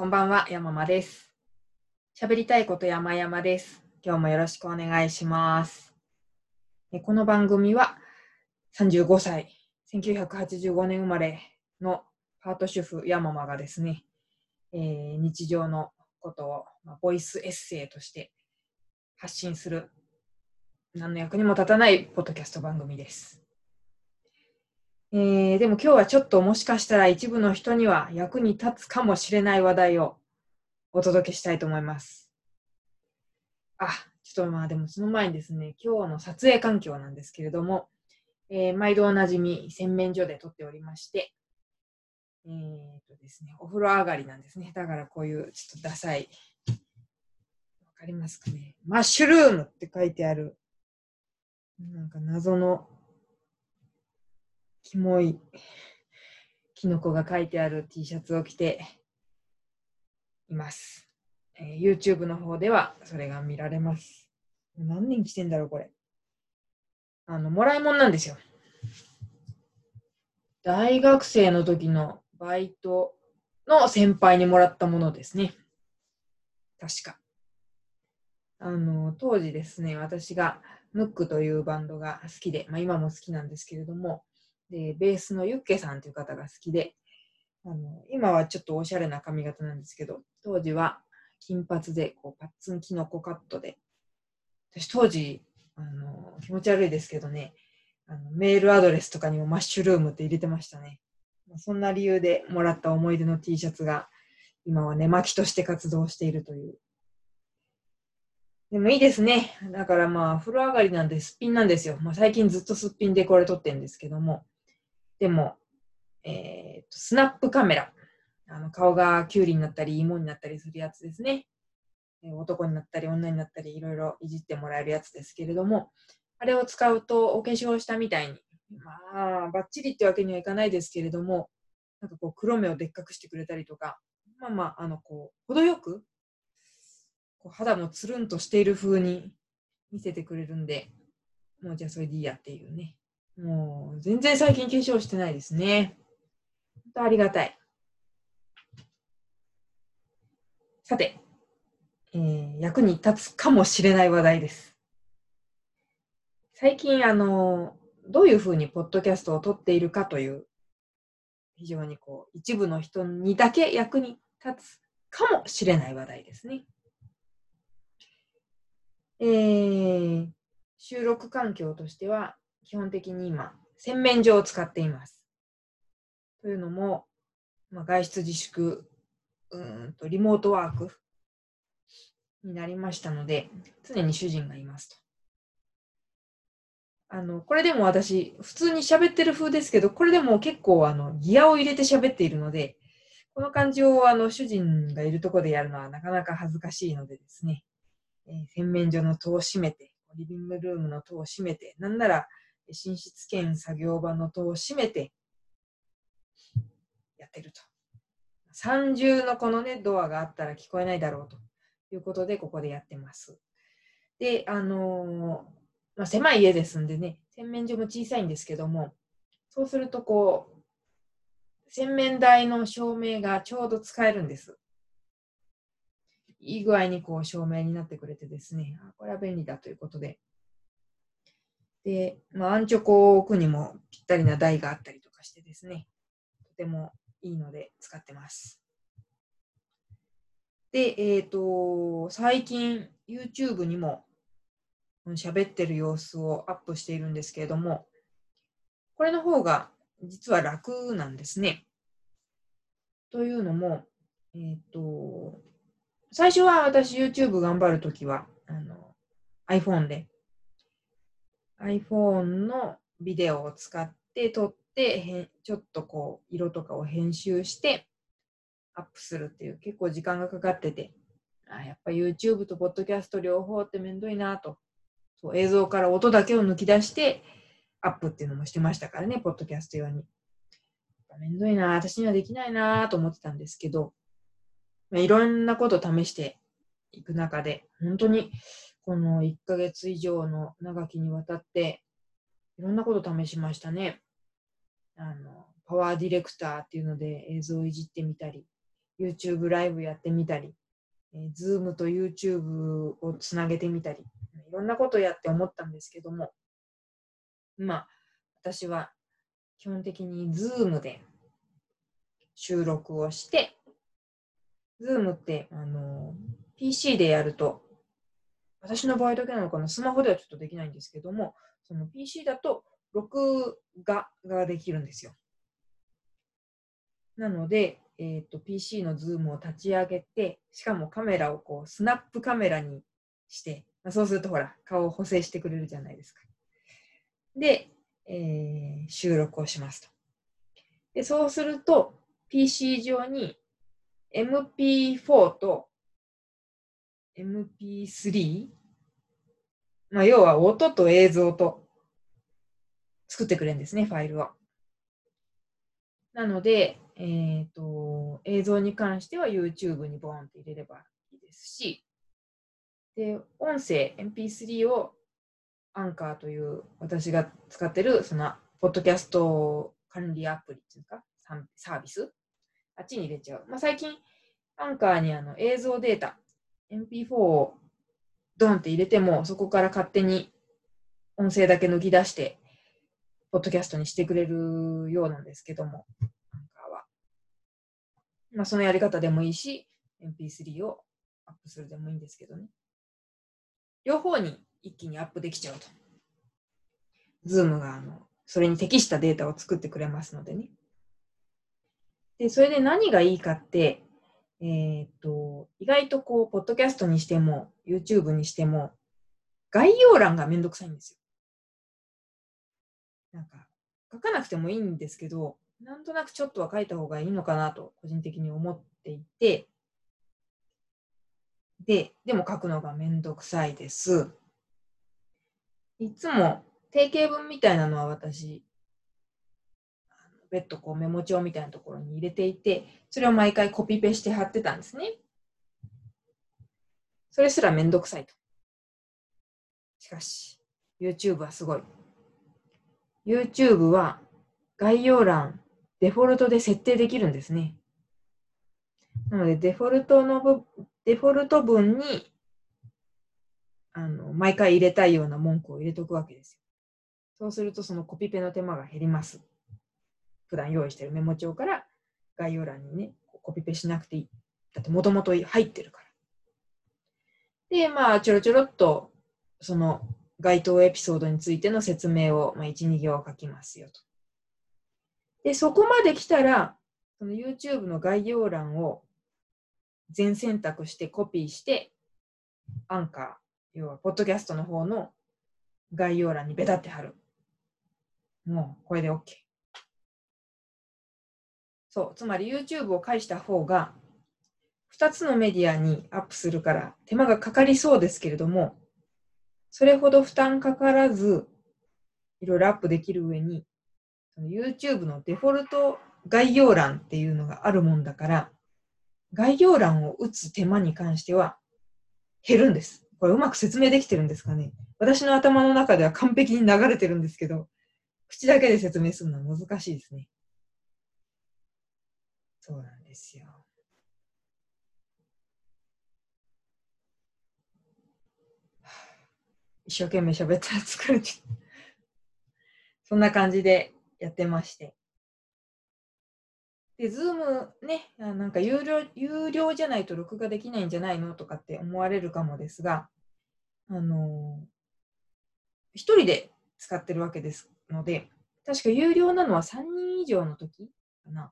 こんばんは、山間です。喋りたいこと山々です。今日もよろしくお願いします。えこの番組は35歳、1985年生まれのパート主婦山間がですね、えー日常のことを、まあ、ボイスエッセイとして発信する何の役にも立たないポッドキャスト番組です。えーでも今日はちょっともしかしたら一部の人には役に立つかもしれない話題をお届けしたいと思います。あ、ちょっとまあでもその前にですね、今日の撮影環境なんですけれども、えー毎度おなじみ洗面所で撮っておりまして、えーとですね、お風呂上がりなんですね。だからこういうちょっとダサい、わかりますかね。マッシュルームって書いてある、なんか謎のキモいキノコが書いてある T シャツを着ています。えー YouTube の方ではそれが見られます。何人着てんだろう、これ。あの、もらいもんなんですよ。大学生の時のバイトの先輩にもらったものですね。確か。あの、当時ですね、私がムックというバンドが好きで、まあ今も好きなんですけれども、で、ベースのユッケさんという方が好きで、あの今はちょっとおしゃれな髪型なんですけど、当時は金髪でこうパッツンキノコカットで、私当時あの気持ち悪いですけどねあの、メールアドレスとかにもマッシュルームって入れてましたね。そんな理由でもらった思い出の T シャツが今は寝巻きとして活動しているという。でもいいですね。だからまあ、風呂上がりなんですっぴんなんですよ。まあ、最近ずっとすっぴんでこれ撮ってるんですけども。でも、えーと、スナップカメラ。あの顔がキュウリになったり、芋になったりするやつですね。男になったり、女になったり、いろいろいじってもらえるやつですけれども、あれを使うとお化粧したみたいに、まあ、バッチリってわけにはいかないですけれども、なんかこう、黒目をでっかくしてくれたりとか、まあまあ、あの、こう、程よく、こう肌もつるんとしている風に見せてくれるんで、もうじゃあそれでいいやっていうね。もう全然最近化粧してないですね。本当ありがたい。さて、えー役に立つかもしれない話題です。最近、あの、どういうふうにポッドキャストを撮っているかという、非常にこう、一部の人にだけ役に立つかもしれない話題ですね。えー収録環境としては、基本的に今、洗面所を使っています。というのも、まあ、外出自粛、うんとリモートワークになりましたので、常に主人がいますと。あの、これでも私、普通に喋ってる風ですけど、これでも結構あのギアを入れて喋っているので、この感じをあの主人がいるところでやるのはなかなか恥ずかしいのでですね、えー洗面所の戸を閉めて、リビングルームの戸を閉めて、なんなら寝室兼作業場の戸を閉めてやってると。三重のこのね、ドアがあったら聞こえないだろうということで、ここでやってます。で、あのーまあ、狭い家ですんでね、洗面所も小さいんですけども、そうするとこう、洗面台の照明がちょうど使えるんです。いい具合にこう照明になってくれてですね、これは便利だということで。で、まあ、アンチョコを置くにもぴったりな台があったりとかしてですね、とてもいいので使ってます。で、えっ、と、最近 YouTube にも喋ってる様子をアップしているんですけれども、これの方が実は楽なんですね。というのも、えっ、と、最初は私 YouTube 頑張るときはあの iPhone で iPhone のビデオを使って撮ってへんちょっとこう色とかを編集してアップするっていう結構時間がかかっててあやっぱ YouTube と Podcast 両方ってめんどいなとそう映像から音だけを抜き出してアップっていうのもしてましたからね、ポッドキャスト用に。めんどいな、私にはできないなと思ってたんですけど、まあいろんなこと試していく中で、本当にこの1ヶ月以上の長きにわたって、いろんなこと試しましたね。あの、 PowerDirector っていうので映像をいじってみたり、YouTube ライブやってみたり、えー、Zoom と YouTube をつなげてみたり、いろんなことやって思ったんですけども、まあ、私は基本的に Zoom で収録をして、Zoom って、あの、PC でやると、私の場合だけなのかな、スマホではちょっとできないんですけども、その PC だと録画ができるんですよ。なので、えーと、PC のズームを立ち上げて、しかもカメラをこうスナップカメラにして、まあ、そうするとほら、顔を補正してくれるじゃないですか。で、えー、収録をしますと。でそうすると、PC 上に MP4 と MP3、まあ、要は音と映像と作ってくれるんですね、ファイルを。なので、えっ、ー、と、映像に関しては YouTube にボーンって入れればいいですし、で、音声 MP3 をアンカーという私が使ってるそのポッドキャスト管理アプリっていうかサービス？あっちに入れちゃう。まあ、最近アンカーにあの映像データ MP4 をドンって入れてもそこから勝手に音声だけ抜き出してポッドキャストにしてくれるようなんですけども、アンカーは。まあ、そのやり方でもいいし、MP3 をアップするでもいいんですけどね。両方に一気にアップできちゃうと。Zoom があのそれに適したデータを作ってくれますのでね。で、それで何がいいかって、えー、っと、意外とこう、ポッドキャストにしても、YouTube にしても、概要欄がめんどくさいんですよ。なんか、書かなくてもいいんですけど、なんとなくちょっとは書いた方がいいのかなと、個人的に思っていて、で、でも書くのがめんどくさいです。いつも定型文みたいなのは私、別途こうメモ帳みたいなところに入れていて、それを毎回コピペして貼ってたんですね。それすらめんどくさいと。しかし、YouTube はすごい。YouTube は概要欄、デフォルトで設定できるんですね。なので、デフォルトの、デフォルト文に、あの、毎回入れたいような文句を入れとくわけですよ。そうすると、そのコピペの手間が減ります。普段用意しているメモ帳から概要欄にね、コピペしなくていい。だってもともと入ってるから。で、まあ、ちょろちょろっと、その該当エピソードについての説明を、まあ、1、2行書きますよと。で、そこまで来たら、その YouTube の概要欄を全選択してコピーして、アンカー、要は、ポッドキャストの方の概要欄にベタって貼る。もう、これで OK。そう、つまり YouTube を介した方が、2つのメディアにアップするから手間がかかりそうですけれども、それほど負担かからず、いろいろアップできる上に、YouTube のデフォルト概要欄っていうのがあるもんだから、概要欄を打つ手間に関しては減るんです。これうまく説明できてるんですかね私の頭の中では完璧に流れてるんですけど、口だけで説明するのは難しいですね。そうなんですよ。一生懸命喋ったら疲れちゃう。そんな感じでやってまして。で、ズームね、なんか有料有料じゃないと録画できないんじゃないのとかって思われるかもですが、あの一人で使ってるわけですので、確か有料なのは3人以上の時かな。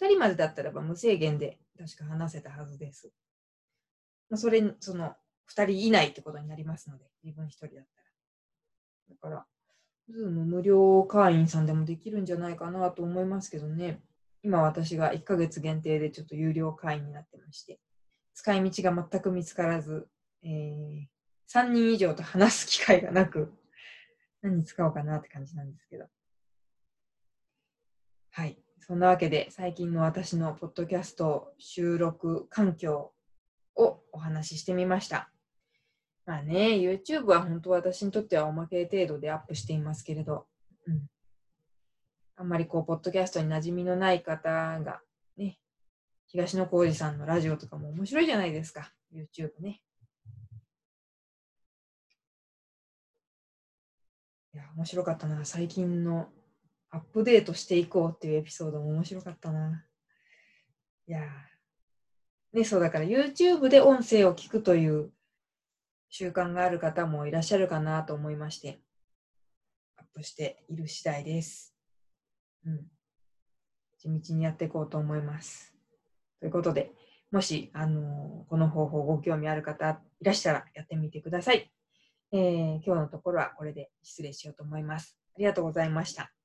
2人までだったらば無制限で確か話せたはずです。まあ、それ、その、2人以内ってことになりますので、自分1人だったら。だから、ズーム無料会員さんでもできるんじゃないかなと思いますけどね。今私が1ヶ月限定でちょっと有料会員になってまして、使い道が全く見つからず、えー、3人以上と話す機会がなく、何に使おうかなって感じなんですけど。はい。そんなわけで、最近の私のポッドキャスト収録環境をお話ししてみました。まあね、YouTube は本当私にとってはおまけ程度でアップしていますけれど、うん。あんまりこう、ポッドキャストに馴染みのない方がね、東野幸治さんのラジオとかも面白いじゃないですか。YouTube ね。いや、面白かったな。最近のアップデートしていこうっていうエピソードも面白かったな。いやね、そうだから YouTube で音声を聞くという習慣がある方もいらっしゃるかなと思いまして、アップしている次第です。うん。地道にやっていこうと思います。ということで、もし、あのー、この方法ご興味ある方いらしたらやってみてください。えー、今日のところはこれで失礼しようと思います。ありがとうございました。